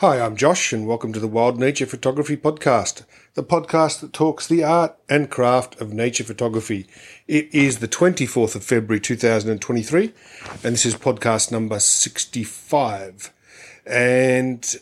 Hi, I'm Josh, and welcome to the Wild Nature Photography Podcast, the podcast that talks the art and craft of nature photography. It is the 24th of February 2023, and this is podcast number 65. And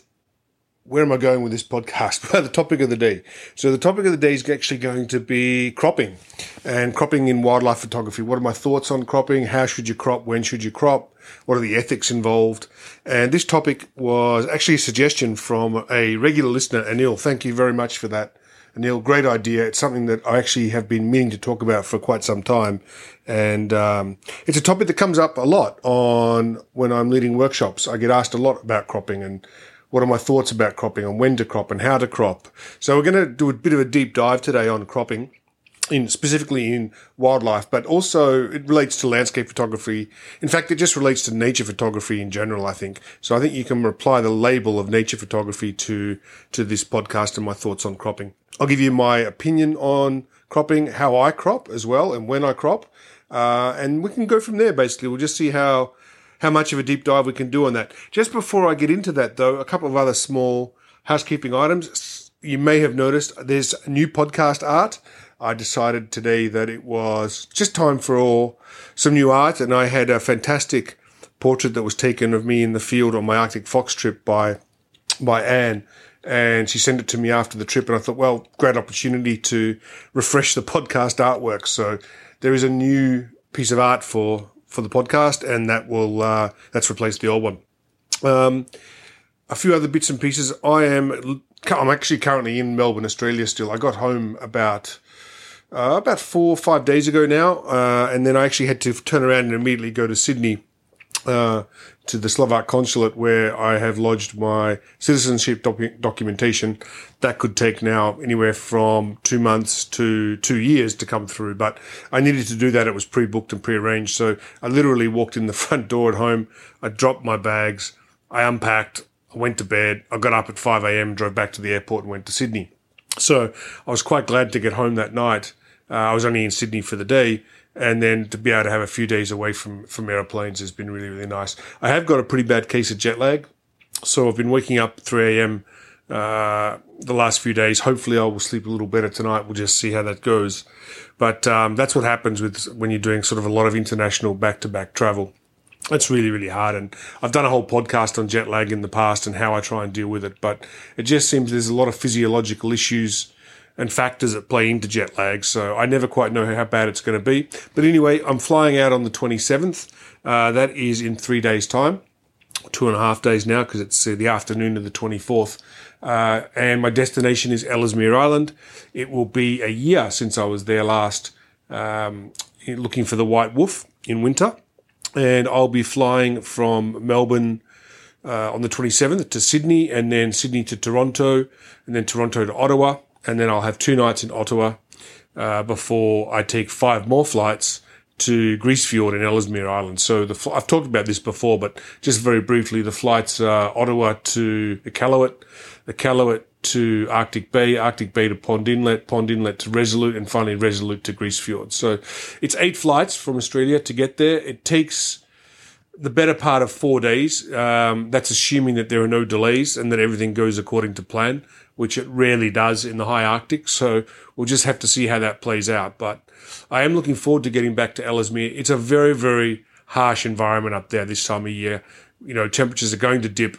where am I going with this podcast? Well, the topic of the day. So the topic of the day is actually going to be cropping and cropping in wildlife photography. What are my thoughts on cropping? How should you crop? When should you crop? What are the ethics involved? And this topic was actually a suggestion from a regular listener, Anil. Thank you very much for that. Anil, great idea. It's something that I actually have been meaning to talk about for quite some time. And um, it's a topic that comes up a lot on when I'm leading workshops. I get asked a lot about cropping and what are my thoughts about cropping and when to crop and how to crop. So we're going to do a bit of a deep dive today on cropping in specifically in wildlife, but also it relates to landscape photography. In fact, it just relates to nature photography in general, I think. So I think you can apply the label of nature photography to, to this podcast and my thoughts on cropping. I'll give you my opinion on cropping, how I crop as well and when I crop. Uh, and we can go from there basically. We'll just see how, how much of a deep dive we can do on that. Just before I get into that, though, a couple of other small housekeeping items. You may have noticed there's new podcast art. I decided today that it was just time for some new art, and I had a fantastic portrait that was taken of me in the field on my Arctic fox trip by by Anne. And she sent it to me after the trip, and I thought, well, great opportunity to refresh the podcast artwork. So there is a new piece of art for for the podcast, and that will uh, that's replaced the old one. Um, a few other bits and pieces. I am I'm actually currently in Melbourne, Australia. Still, I got home about uh, about four or five days ago now, uh, and then I actually had to turn around and immediately go to Sydney. Uh, to the Slovak consulate where I have lodged my citizenship docu- documentation. That could take now anywhere from two months to two years to come through, but I needed to do that. It was pre-booked and pre-arranged. So I literally walked in the front door at home. I dropped my bags. I unpacked. I went to bed. I got up at 5 a.m., drove back to the airport and went to Sydney. So I was quite glad to get home that night. Uh, I was only in Sydney for the day and then to be able to have a few days away from from airplanes has been really really nice. I have got a pretty bad case of jet lag, so I've been waking up 3 a.m. Uh, the last few days. Hopefully, I will sleep a little better tonight. We'll just see how that goes. But um, that's what happens with when you're doing sort of a lot of international back to back travel. It's really, really hard. And I've done a whole podcast on jet lag in the past and how I try and deal with it. But it just seems there's a lot of physiological issues and factors that play into jet lag. So I never quite know how bad it's going to be. But anyway, I'm flying out on the 27th. Uh, that is in three days' time, two and a half days now because it's uh, the afternoon of the 24th. Uh, and my destination is Ellesmere Island. It will be a year since I was there last, um, looking for the white wolf in winter. And I'll be flying from Melbourne uh, on the 27th to Sydney, and then Sydney to Toronto, and then Toronto to Ottawa and then I'll have two nights in Ottawa uh, before I take five more flights to Grise and Ellesmere Island. So the fl- I've talked about this before, but just very briefly, the flights are Ottawa to Iqaluit, Iqaluit to Arctic Bay, Arctic Bay to Pond Inlet, Pond Inlet to Resolute, and finally Resolute to Grise So it's eight flights from Australia to get there. It takes the better part of four days. Um, that's assuming that there are no delays and that everything goes according to plan which it rarely does in the high Arctic. So we'll just have to see how that plays out. But I am looking forward to getting back to Ellesmere. It's a very, very harsh environment up there this time of year. You know, temperatures are going to dip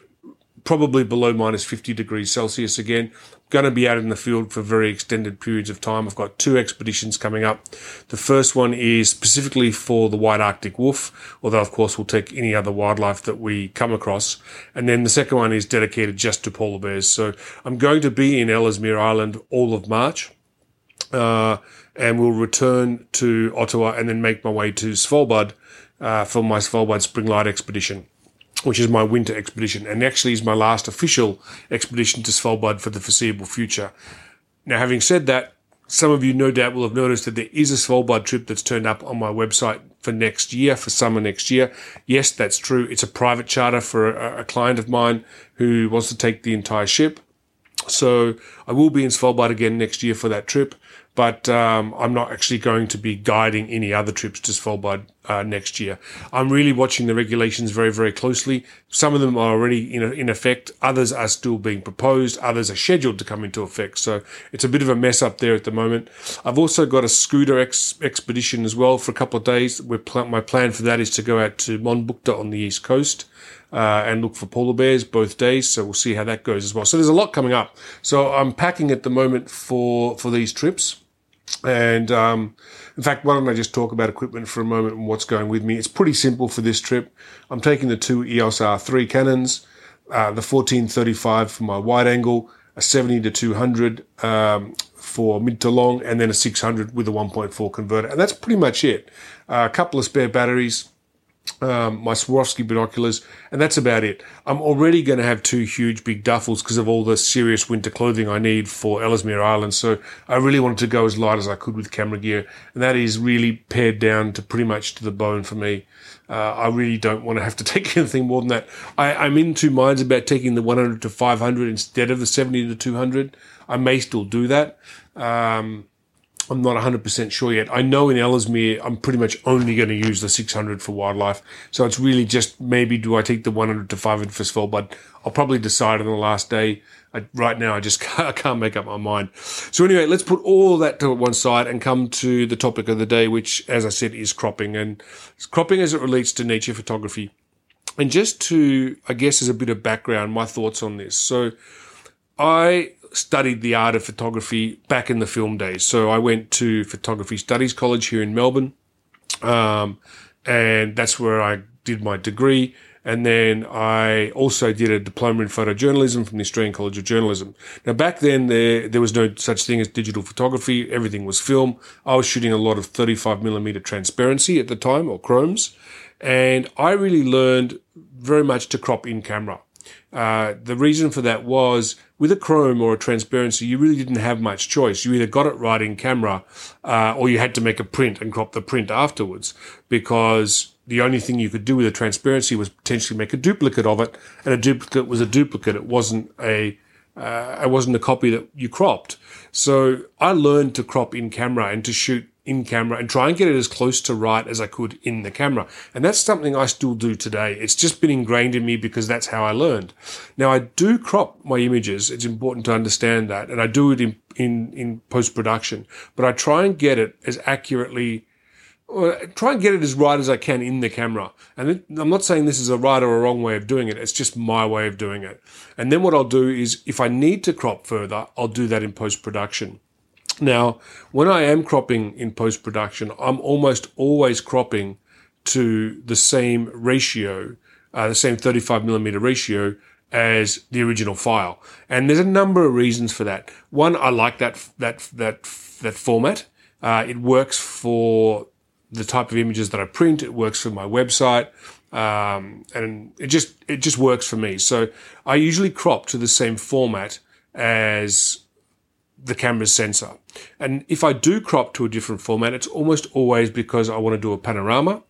probably below minus 50 degrees Celsius again going to be out in the field for very extended periods of time. I've got two expeditions coming up. The first one is specifically for the white Arctic wolf, although of course we'll take any other wildlife that we come across. And then the second one is dedicated just to polar bears. So I'm going to be in Ellesmere Island all of March. Uh, and we'll return to Ottawa and then make my way to Svalbard uh, for my Svalbard Spring Light expedition which is my winter expedition, and actually is my last official expedition to Svalbard for the foreseeable future. Now, having said that, some of you no doubt will have noticed that there is a Svalbard trip that's turned up on my website for next year, for summer next year. Yes, that's true. It's a private charter for a, a client of mine who wants to take the entire ship. So I will be in Svalbard again next year for that trip. But um, I'm not actually going to be guiding any other trips to Svalbard uh, next year. I'm really watching the regulations very, very closely. Some of them are already in, in effect. Others are still being proposed. Others are scheduled to come into effect. So it's a bit of a mess up there at the moment. I've also got a scooter ex- expedition as well for a couple of days. Pl- my plan for that is to go out to Mohnbukta on the east coast. Uh, and look for polar bears both days. So we'll see how that goes as well. So there's a lot coming up. So I'm packing at the moment for for these trips. And um, in fact, why don't I just talk about equipment for a moment and what's going with me? It's pretty simple for this trip. I'm taking the two EOS R3 Canons, uh, the 1435 for my wide angle, a 70 to 200 um, for mid to long, and then a 600 with a 1.4 converter. And that's pretty much it. Uh, a couple of spare batteries, um, my Swarovski binoculars, and that's about it. I'm already going to have two huge big duffels because of all the serious winter clothing I need for Ellesmere Island. So I really wanted to go as light as I could with camera gear, and that is really pared down to pretty much to the bone for me. Uh, I really don't want to have to take anything more than that. I, am in two minds about taking the 100 to 500 instead of the 70 to 200. I may still do that. Um, I'm not 100% sure yet. I know in Ellesmere, I'm pretty much only going to use the 600 for wildlife. So it's really just maybe do I take the 100 to 500 for Svalbard? I'll probably decide on the last day. I, right now, I just can't, I can't make up my mind. So anyway, let's put all that to one side and come to the topic of the day, which, as I said, is cropping and cropping as it relates to nature photography. And just to, I guess, as a bit of background, my thoughts on this. So I studied the art of photography back in the film days. So I went to Photography Studies College here in Melbourne. Um, and that's where I did my degree. And then I also did a diploma in photojournalism from the Australian College of Journalism. Now back then there, there was no such thing as digital photography. Everything was film. I was shooting a lot of 35 millimeter transparency at the time or chromes. And I really learned very much to crop in camera. Uh, the reason for that was with a chrome or a transparency, you really didn't have much choice. You either got it right in camera, uh, or you had to make a print and crop the print afterwards because the only thing you could do with a transparency was potentially make a duplicate of it, and a duplicate was a duplicate. It wasn't a uh, it wasn't a copy that you cropped. So I learned to crop in camera and to shoot in camera and try and get it as close to right as I could in the camera. And that's something I still do today. It's just been ingrained in me because that's how I learned. Now I do crop my images. It's important to understand that. And I do it in, in, in post production, but I try and get it as accurately try and get it as right as I can in the camera. And I'm not saying this is a right or a wrong way of doing it. It's just my way of doing it. And then what I'll do is if I need to crop further, I'll do that in post production. Now, when I am cropping in post production, I'm almost always cropping to the same ratio, uh, the same 35 millimeter ratio as the original file. And there's a number of reasons for that. One, I like that, that, that, that format. Uh, it works for the type of images that I print. It works for my website. Um, and it just, it just works for me. So I usually crop to the same format as the camera's sensor. And if I do crop to a different format, it's almost always because I want to do a panorama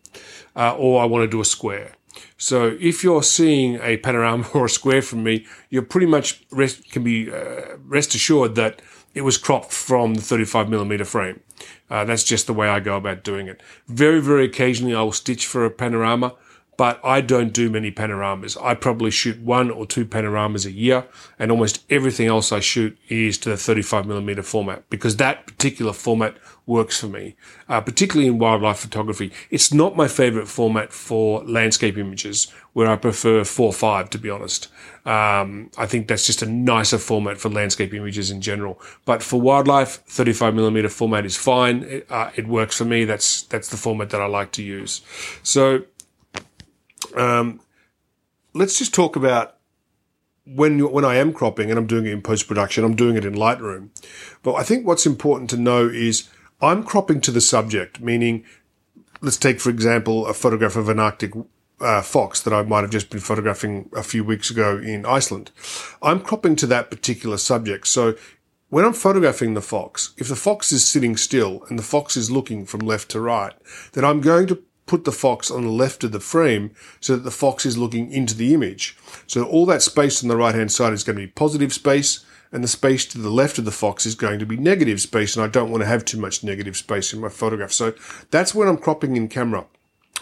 uh, or I want to do a square. So if you're seeing a panorama or a square from me, you're pretty much rest, can be uh, rest assured that it was cropped from the 35 millimeter frame. Uh, that's just the way I go about doing it. Very, very occasionally I will stitch for a panorama but I don't do many panoramas. I probably shoot one or two panoramas a year, and almost everything else I shoot is to the 35 millimeter format because that particular format works for me, uh, particularly in wildlife photography. It's not my favorite format for landscape images, where I prefer 4.5 to be honest. Um, I think that's just a nicer format for landscape images in general. But for wildlife, 35 millimeter format is fine. It, uh, it works for me. That's that's the format that I like to use. So um, let's just talk about when when I am cropping and I'm doing it in post production. I'm doing it in Lightroom, but I think what's important to know is I'm cropping to the subject. Meaning, let's take for example a photograph of an Arctic uh, fox that I might have just been photographing a few weeks ago in Iceland. I'm cropping to that particular subject. So when I'm photographing the fox, if the fox is sitting still and the fox is looking from left to right, then I'm going to put the fox on the left of the frame so that the fox is looking into the image. So all that space on the right hand side is going to be positive space and the space to the left of the fox is going to be negative space, and I don't want to have too much negative space in my photograph. So that's when I'm cropping in camera.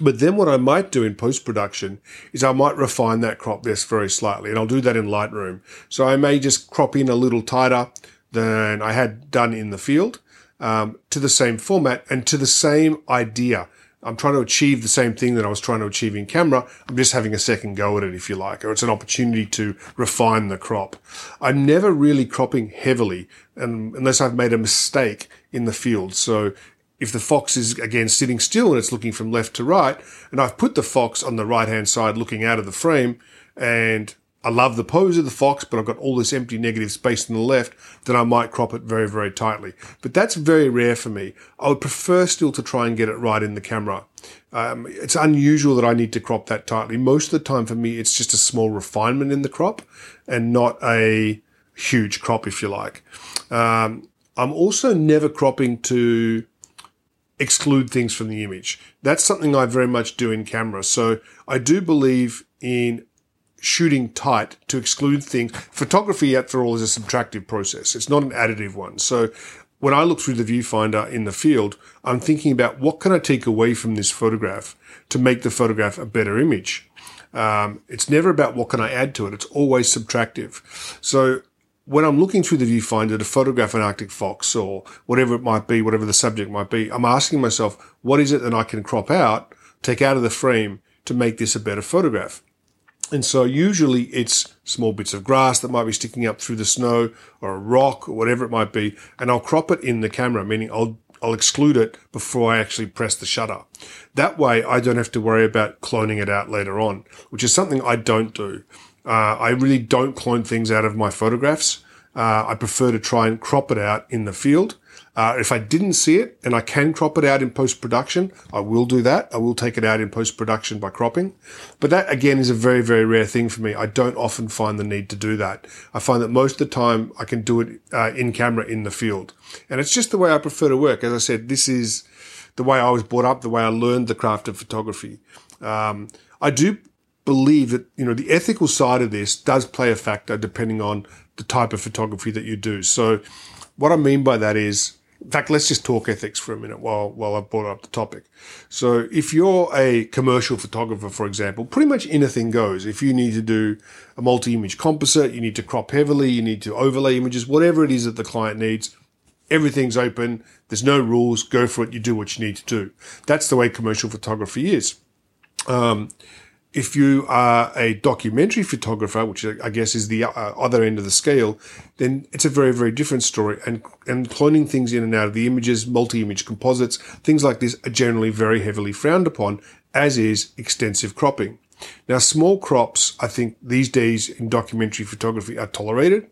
But then what I might do in post production is I might refine that crop just very slightly, and I'll do that in Lightroom. So I may just crop in a little tighter than I had done in the field um, to the same format and to the same idea. I'm trying to achieve the same thing that I was trying to achieve in camera. I'm just having a second go at it, if you like, or it's an opportunity to refine the crop. I'm never really cropping heavily and unless I've made a mistake in the field. So if the fox is again sitting still and it's looking from left to right, and I've put the fox on the right hand side looking out of the frame and I love the pose of the fox, but I've got all this empty negative space on the left, then I might crop it very, very tightly. But that's very rare for me. I would prefer still to try and get it right in the camera. Um, it's unusual that I need to crop that tightly. Most of the time for me, it's just a small refinement in the crop and not a huge crop, if you like. Um, I'm also never cropping to exclude things from the image. That's something I very much do in camera. So I do believe in shooting tight to exclude things. Photography, after all, is a subtractive process. It's not an additive one. So when I look through the viewfinder in the field, I'm thinking about what can I take away from this photograph to make the photograph a better image. Um, it's never about what can I add to it. It's always subtractive. So when I'm looking through the viewfinder to photograph an Arctic fox or whatever it might be, whatever the subject might be, I'm asking myself, what is it that I can crop out, take out of the frame to make this a better photograph? And so usually it's small bits of grass that might be sticking up through the snow or a rock or whatever it might be. And I'll crop it in the camera, meaning I'll, I'll exclude it before I actually press the shutter. That way I don't have to worry about cloning it out later on, which is something I don't do. Uh, I really don't clone things out of my photographs. Uh, I prefer to try and crop it out in the field uh, if I didn't see it and I can crop it out in post production, I will do that. I will take it out in post production by cropping. But that again is a very, very rare thing for me. I don't often find the need to do that. I find that most of the time I can do it uh, in camera in the field. And it's just the way I prefer to work. As I said, this is the way I was brought up, the way I learned the craft of photography. Um, I do believe that, you know, the ethical side of this does play a factor depending on the type of photography that you do. So what I mean by that is, in fact, let's just talk ethics for a minute while, while I've brought up the topic. So if you're a commercial photographer, for example, pretty much anything goes. If you need to do a multi-image composite, you need to crop heavily, you need to overlay images, whatever it is that the client needs, everything's open. There's no rules. Go for it. You do what you need to do. That's the way commercial photography is. Um, if you are a documentary photographer, which I guess is the uh, other end of the scale, then it's a very, very different story. And, and cloning things in and out of the images, multi-image composites, things like this are generally very heavily frowned upon, as is extensive cropping. Now, small crops, I think these days in documentary photography are tolerated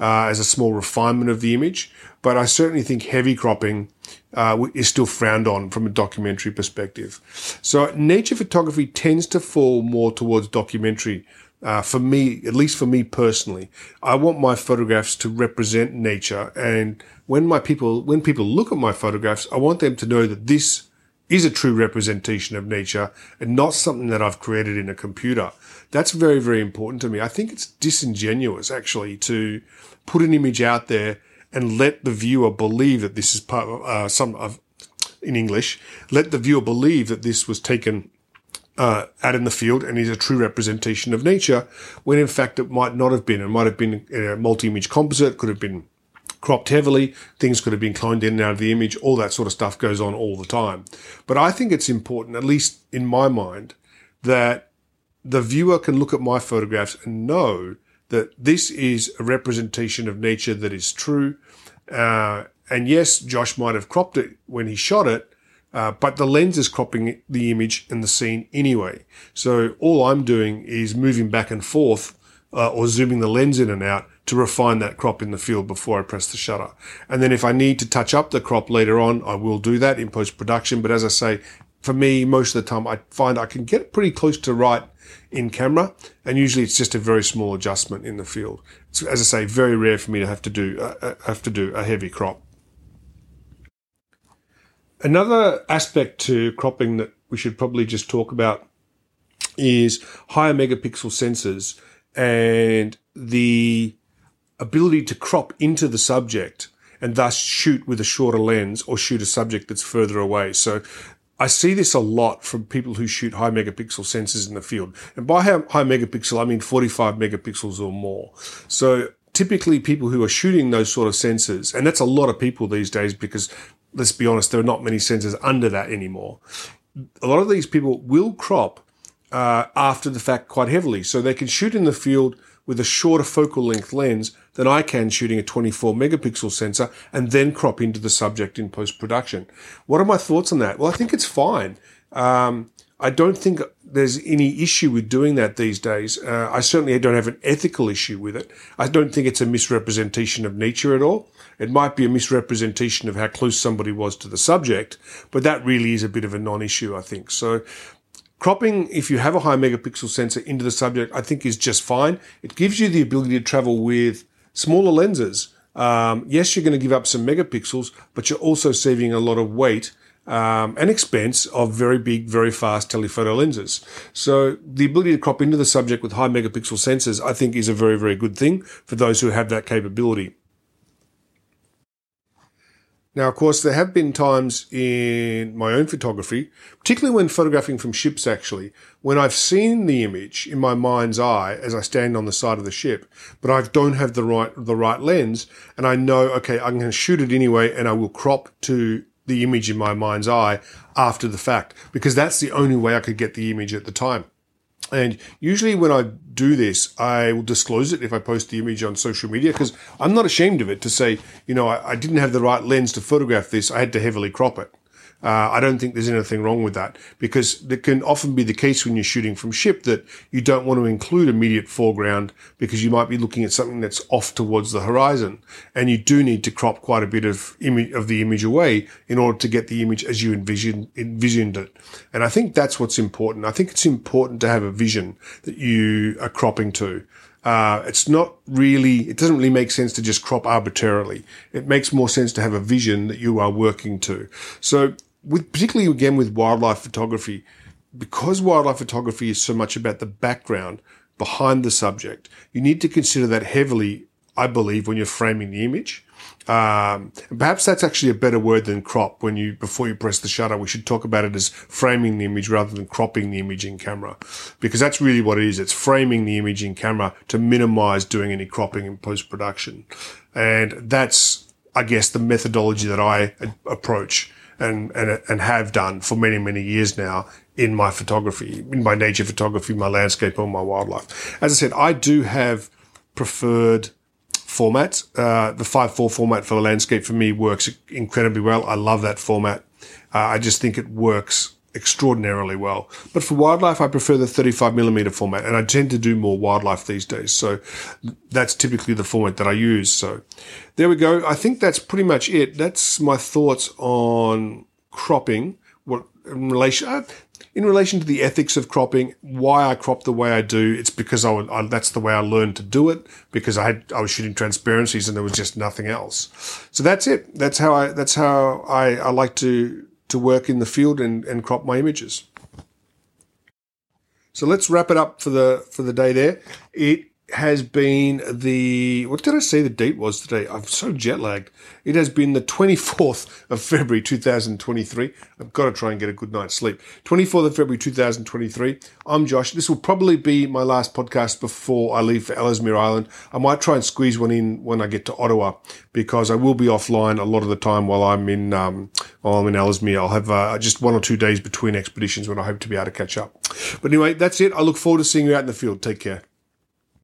uh, as a small refinement of the image, but I certainly think heavy cropping uh, is still frowned on from a documentary perspective. So nature photography tends to fall more towards documentary. Uh, for me, at least for me personally, I want my photographs to represent nature. And when my people, when people look at my photographs, I want them to know that this is a true representation of nature and not something that I've created in a computer. That's very, very important to me. I think it's disingenuous actually to put an image out there and let the viewer believe that this is part of uh, some of, in English, let the viewer believe that this was taken uh, out in the field and is a true representation of nature, when in fact it might not have been. It might have been a multi-image composite, could have been cropped heavily, things could have been cloned in and out of the image, all that sort of stuff goes on all the time. But I think it's important, at least in my mind, that the viewer can look at my photographs and know that this is a representation of nature that is true. Uh, and yes, Josh might have cropped it when he shot it, uh, but the lens is cropping the image and the scene anyway. So all I'm doing is moving back and forth uh, or zooming the lens in and out to refine that crop in the field before I press the shutter. And then if I need to touch up the crop later on, I will do that in post production. But as I say, for me, most of the time, I find I can get pretty close to right in camera, and usually it's just a very small adjustment in the field. As I say, very rare for me to have to do uh, uh, have to do a heavy crop. Another aspect to cropping that we should probably just talk about is higher megapixel sensors and the ability to crop into the subject and thus shoot with a shorter lens or shoot a subject that's further away. So I see this a lot from people who shoot high megapixel sensors in the field. And by high megapixel, I mean 45 megapixels or more. So typically people who are shooting those sort of sensors, and that's a lot of people these days because let's be honest, there are not many sensors under that anymore. A lot of these people will crop uh, after the fact quite heavily. So they can shoot in the field with a shorter focal length lens than I can shooting a 24 megapixel sensor and then crop into the subject in post production. What are my thoughts on that? Well, I think it's fine. Um, I don't think there's any issue with doing that these days. Uh, I certainly don't have an ethical issue with it. I don't think it's a misrepresentation of nature at all. It might be a misrepresentation of how close somebody was to the subject, but that really is a bit of a non-issue, I think. So cropping, if you have a high megapixel sensor into the subject, I think is just fine. It gives you the ability to travel with smaller lenses. Um, yes, you're going to give up some megapixels, but you're also saving a lot of weight um, and expense of very big, very fast telephoto lenses. So the ability to crop into the subject with high megapixel sensors, I think, is a very, very good thing for those who have that capability. Now, of course, there have been times in my own photography, particularly when photographing from ships, actually, when I've seen the image in my mind's eye as I stand on the side of the ship, but I don't have the right the right lens, and I know, okay, I'm going to shoot it anyway, and I will crop to the image in my mind's eye after the fact because that's the only way I could get the image at the time. And usually when I do this, I will disclose it if I post the image on social media because I'm not ashamed of it to say, you know, I, I, didn't have the right lens to photograph this. I had to heavily crop it. Uh, I don't think there's anything wrong with that because it can often be the case when you're shooting from ship that you don't want to include immediate foreground because you might be looking at something that's off towards the horizon and you do need to crop quite a bit of image of the image away in order to get the image as you envision, envisioned it. And I think that's what's important. I think it's important to have a vision that you are cropping to. Uh, it's not really, it doesn't really make sense to just crop arbitrarily. It makes more sense to have a vision that you are working to. So with particularly again with wildlife photography, because wildlife photography is so much about the background behind the subject, you need to consider that heavily, I believe, when you're framing the image. Um, perhaps that's actually a better word than crop. When you before you press the shutter, we should talk about it as framing the image rather than cropping the image in camera, because that's really what it is. It's framing the image in camera to minimize doing any cropping in post production, and that's I guess the methodology that I approach and, and, and have done for many, many years now in my photography, in my nature photography, my landscape or my wildlife. As I said, I do have preferred formats. Uh, the 5.4 format for the landscape for me works incredibly well. I love that format. Uh, I just think it works extraordinarily well. But for wildlife, I prefer the 35 millimeter format, and I tend to do more wildlife these days. So that's typically the format that I use. So there we go. I think that's pretty much it. That's my thoughts on cropping. What in relation? Uh, in relation to the ethics of cropping, why I crop the way I do, it's because I, I, that's the way I learned to do it because I had, I was shooting transparencies and there was just nothing else. So that's it. That's how I that's how I, I like to to work in the field and, and crop my images. So let's wrap it up for the for the day there. It has been the what did I say the date was today? I'm so jet lagged. It has been the 24th of February 2023. I've got to try and get a good night's sleep. 24th of February 2023. I'm Josh. This will probably be my last podcast before I leave for Ellesmere Island. I might try and squeeze one in when I get to Ottawa because I will be offline a lot of the time while I'm in um, while I'm in Ellesmere. I'll have uh, just one or two days between expeditions when I hope to be able to catch up. But anyway, that's it. I look forward to seeing you out in the field. Take care.